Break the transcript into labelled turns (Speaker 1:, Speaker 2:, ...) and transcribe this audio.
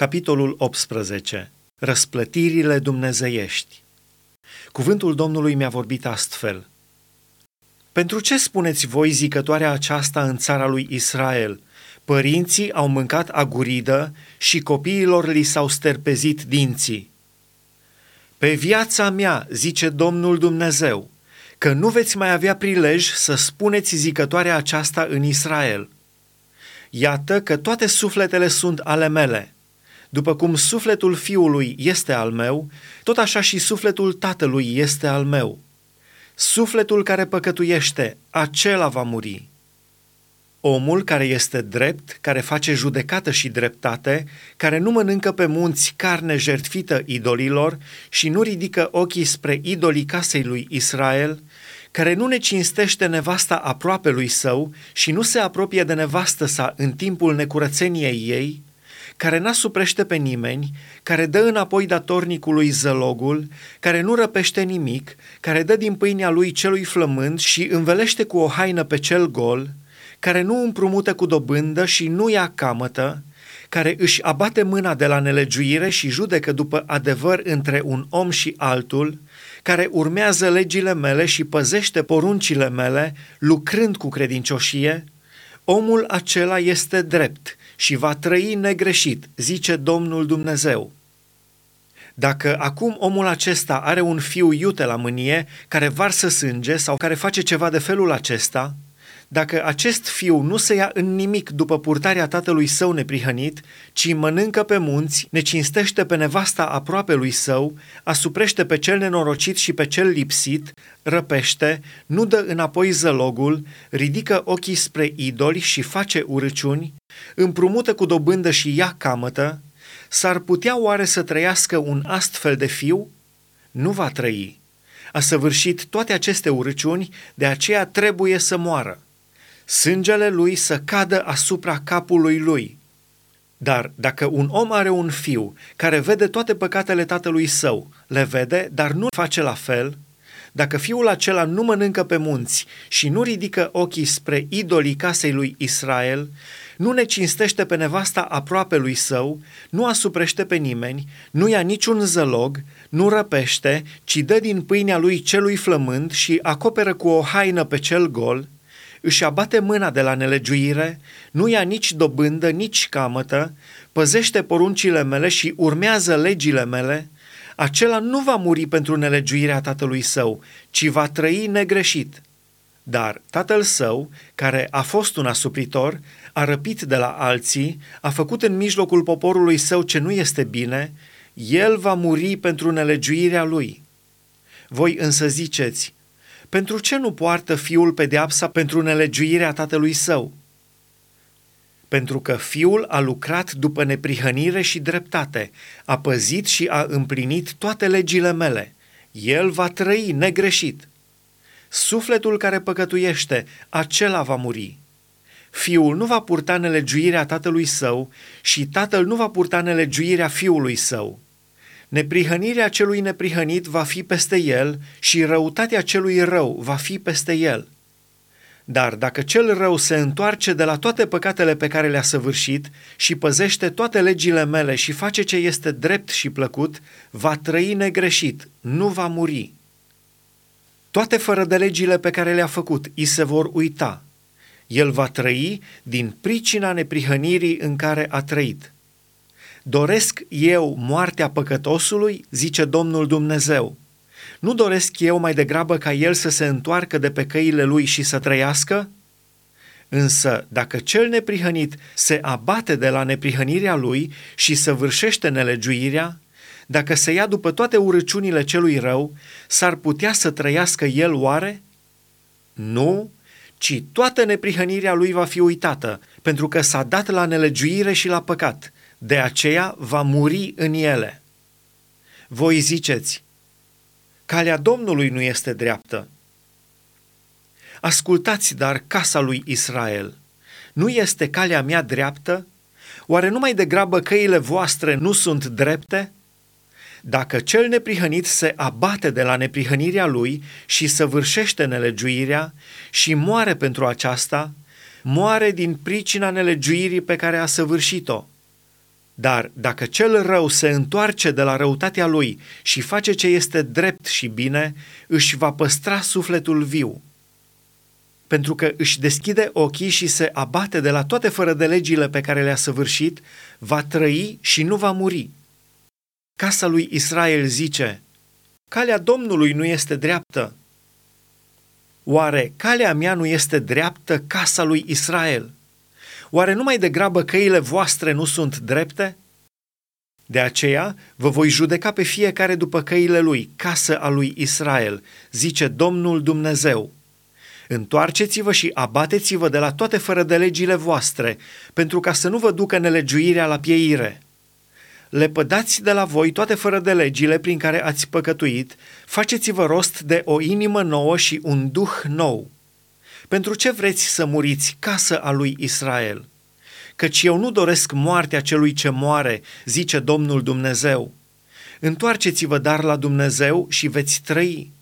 Speaker 1: Capitolul 18. Răsplătirile dumnezeiești. Cuvântul Domnului mi-a vorbit astfel. Pentru ce spuneți voi zicătoarea aceasta în țara lui Israel? Părinții au mâncat aguridă și copiilor li s-au sterpezit dinții. Pe viața mea, zice Domnul Dumnezeu, că nu veți mai avea prilej să spuneți zicătoarea aceasta în Israel. Iată că toate sufletele sunt ale mele – după cum sufletul fiului este al meu, tot așa și sufletul tatălui este al meu. Sufletul care păcătuiește, acela va muri. Omul care este drept, care face judecată și dreptate, care nu mănâncă pe munți carne jertfită idolilor și nu ridică ochii spre idolii casei lui Israel, care nu ne cinstește nevasta aproape lui său și nu se apropie de nevastă sa în timpul necurățeniei ei, care n-asuprește pe nimeni, care dă înapoi datornicului zălogul, care nu răpește nimic, care dă din pâinea lui celui flămând și învelește cu o haină pe cel gol, care nu împrumută cu dobândă și nu ia camătă, care își abate mâna de la nelegiuire și judecă după adevăr între un om și altul, care urmează legile mele și păzește poruncile mele, lucrând cu credincioșie, omul acela este drept și va trăi negreșit, zice Domnul Dumnezeu. Dacă acum omul acesta are un fiu iute la mânie care varsă sânge sau care face ceva de felul acesta, dacă acest fiu nu se ia în nimic după purtarea tatălui său neprihănit, ci mănâncă pe munți, ne cinstește pe nevasta aproape lui său, asuprește pe cel nenorocit și pe cel lipsit, răpește, nu dă înapoi zălogul, ridică ochii spre idoli și face urăciuni, împrumută cu dobândă și ia camătă, s-ar putea oare să trăiască un astfel de fiu? Nu va trăi. A săvârșit toate aceste urăciuni, de aceea trebuie să moară sângele lui să cadă asupra capului lui. Dar dacă un om are un fiu care vede toate păcatele tatălui său, le vede, dar nu face la fel, dacă fiul acela nu mănâncă pe munți și nu ridică ochii spre idolii casei lui Israel, nu ne cinstește pe nevasta aproape lui său, nu asuprește pe nimeni, nu ia niciun zălog, nu răpește, ci dă din pâinea lui celui flămând și acoperă cu o haină pe cel gol, își abate mâna de la nelegiuire, nu ia nici dobândă, nici camătă, păzește poruncile mele și urmează legile mele, acela nu va muri pentru nelegiuirea tatălui său, ci va trăi negreșit. Dar tatăl său, care a fost un asupritor, a răpit de la alții, a făcut în mijlocul poporului său ce nu este bine, el va muri pentru nelegiuirea lui. Voi însă ziceți, pentru ce nu poartă fiul pedeapsa pentru nelegiuirea tatălui său? Pentru că fiul a lucrat după neprihănire și dreptate, a păzit și a împlinit toate legile mele. El va trăi negreșit. Sufletul care păcătuiește, acela va muri. Fiul nu va purta nelegiuirea tatălui său și tatăl nu va purta nelegiuirea fiului său Neprihănirea celui neprihănit va fi peste el și răutatea celui rău va fi peste el. Dar dacă cel rău se întoarce de la toate păcatele pe care le-a săvârșit și păzește toate legile mele și face ce este drept și plăcut, va trăi negreșit, nu va muri. Toate fără de legile pe care le-a făcut, îi se vor uita. El va trăi din pricina neprihănirii în care a trăit. Doresc eu moartea păcătosului, zice Domnul Dumnezeu. Nu doresc eu mai degrabă ca el să se întoarcă de pe căile lui și să trăiască? Însă, dacă cel neprihănit se abate de la neprihănirea lui și săvârșește nelegiuirea, dacă se ia după toate urăciunile celui rău, s-ar putea să trăiască el oare? Nu, ci toată neprihănirea lui va fi uitată, pentru că s-a dat la nelegiuire și la păcat – de aceea va muri în ele. Voi ziceți, calea Domnului nu este dreaptă. Ascultați dar casa lui Israel. Nu este calea mea dreaptă? Oare numai degrabă căile voastre nu sunt drepte? Dacă cel neprihănit se abate de la neprihănirea lui și săvârșește nelegiuirea și moare pentru aceasta, moare din pricina nelegiuirii pe care a săvârșit-o Dar dacă cel rău se întoarce de la răutatea lui și face ce este drept și bine, își va păstra sufletul viu. Pentru că își deschide ochii și se abate de la toate fără de legile pe care le-a săvârșit, va trăi și nu va muri. Casa lui Israel zice, calea Domnului nu este dreaptă. Oare calea mea nu este dreaptă, casa lui Israel? Oare numai de grabă căile voastre nu sunt drepte? De aceea vă voi judeca pe fiecare după căile lui, casă a lui Israel, zice Domnul Dumnezeu. Întoarceți-vă și abateți-vă de la toate fără de legile voastre, pentru ca să nu vă ducă nelegiuirea la pieire. Lepădați de la voi toate fără de legile prin care ați păcătuit, faceți-vă rost de o inimă nouă și un duh nou. Pentru ce vreți să muriți, casă a lui Israel? Căci eu nu doresc moartea celui ce moare, zice Domnul Dumnezeu. Întoarceți-vă dar la Dumnezeu și veți trăi.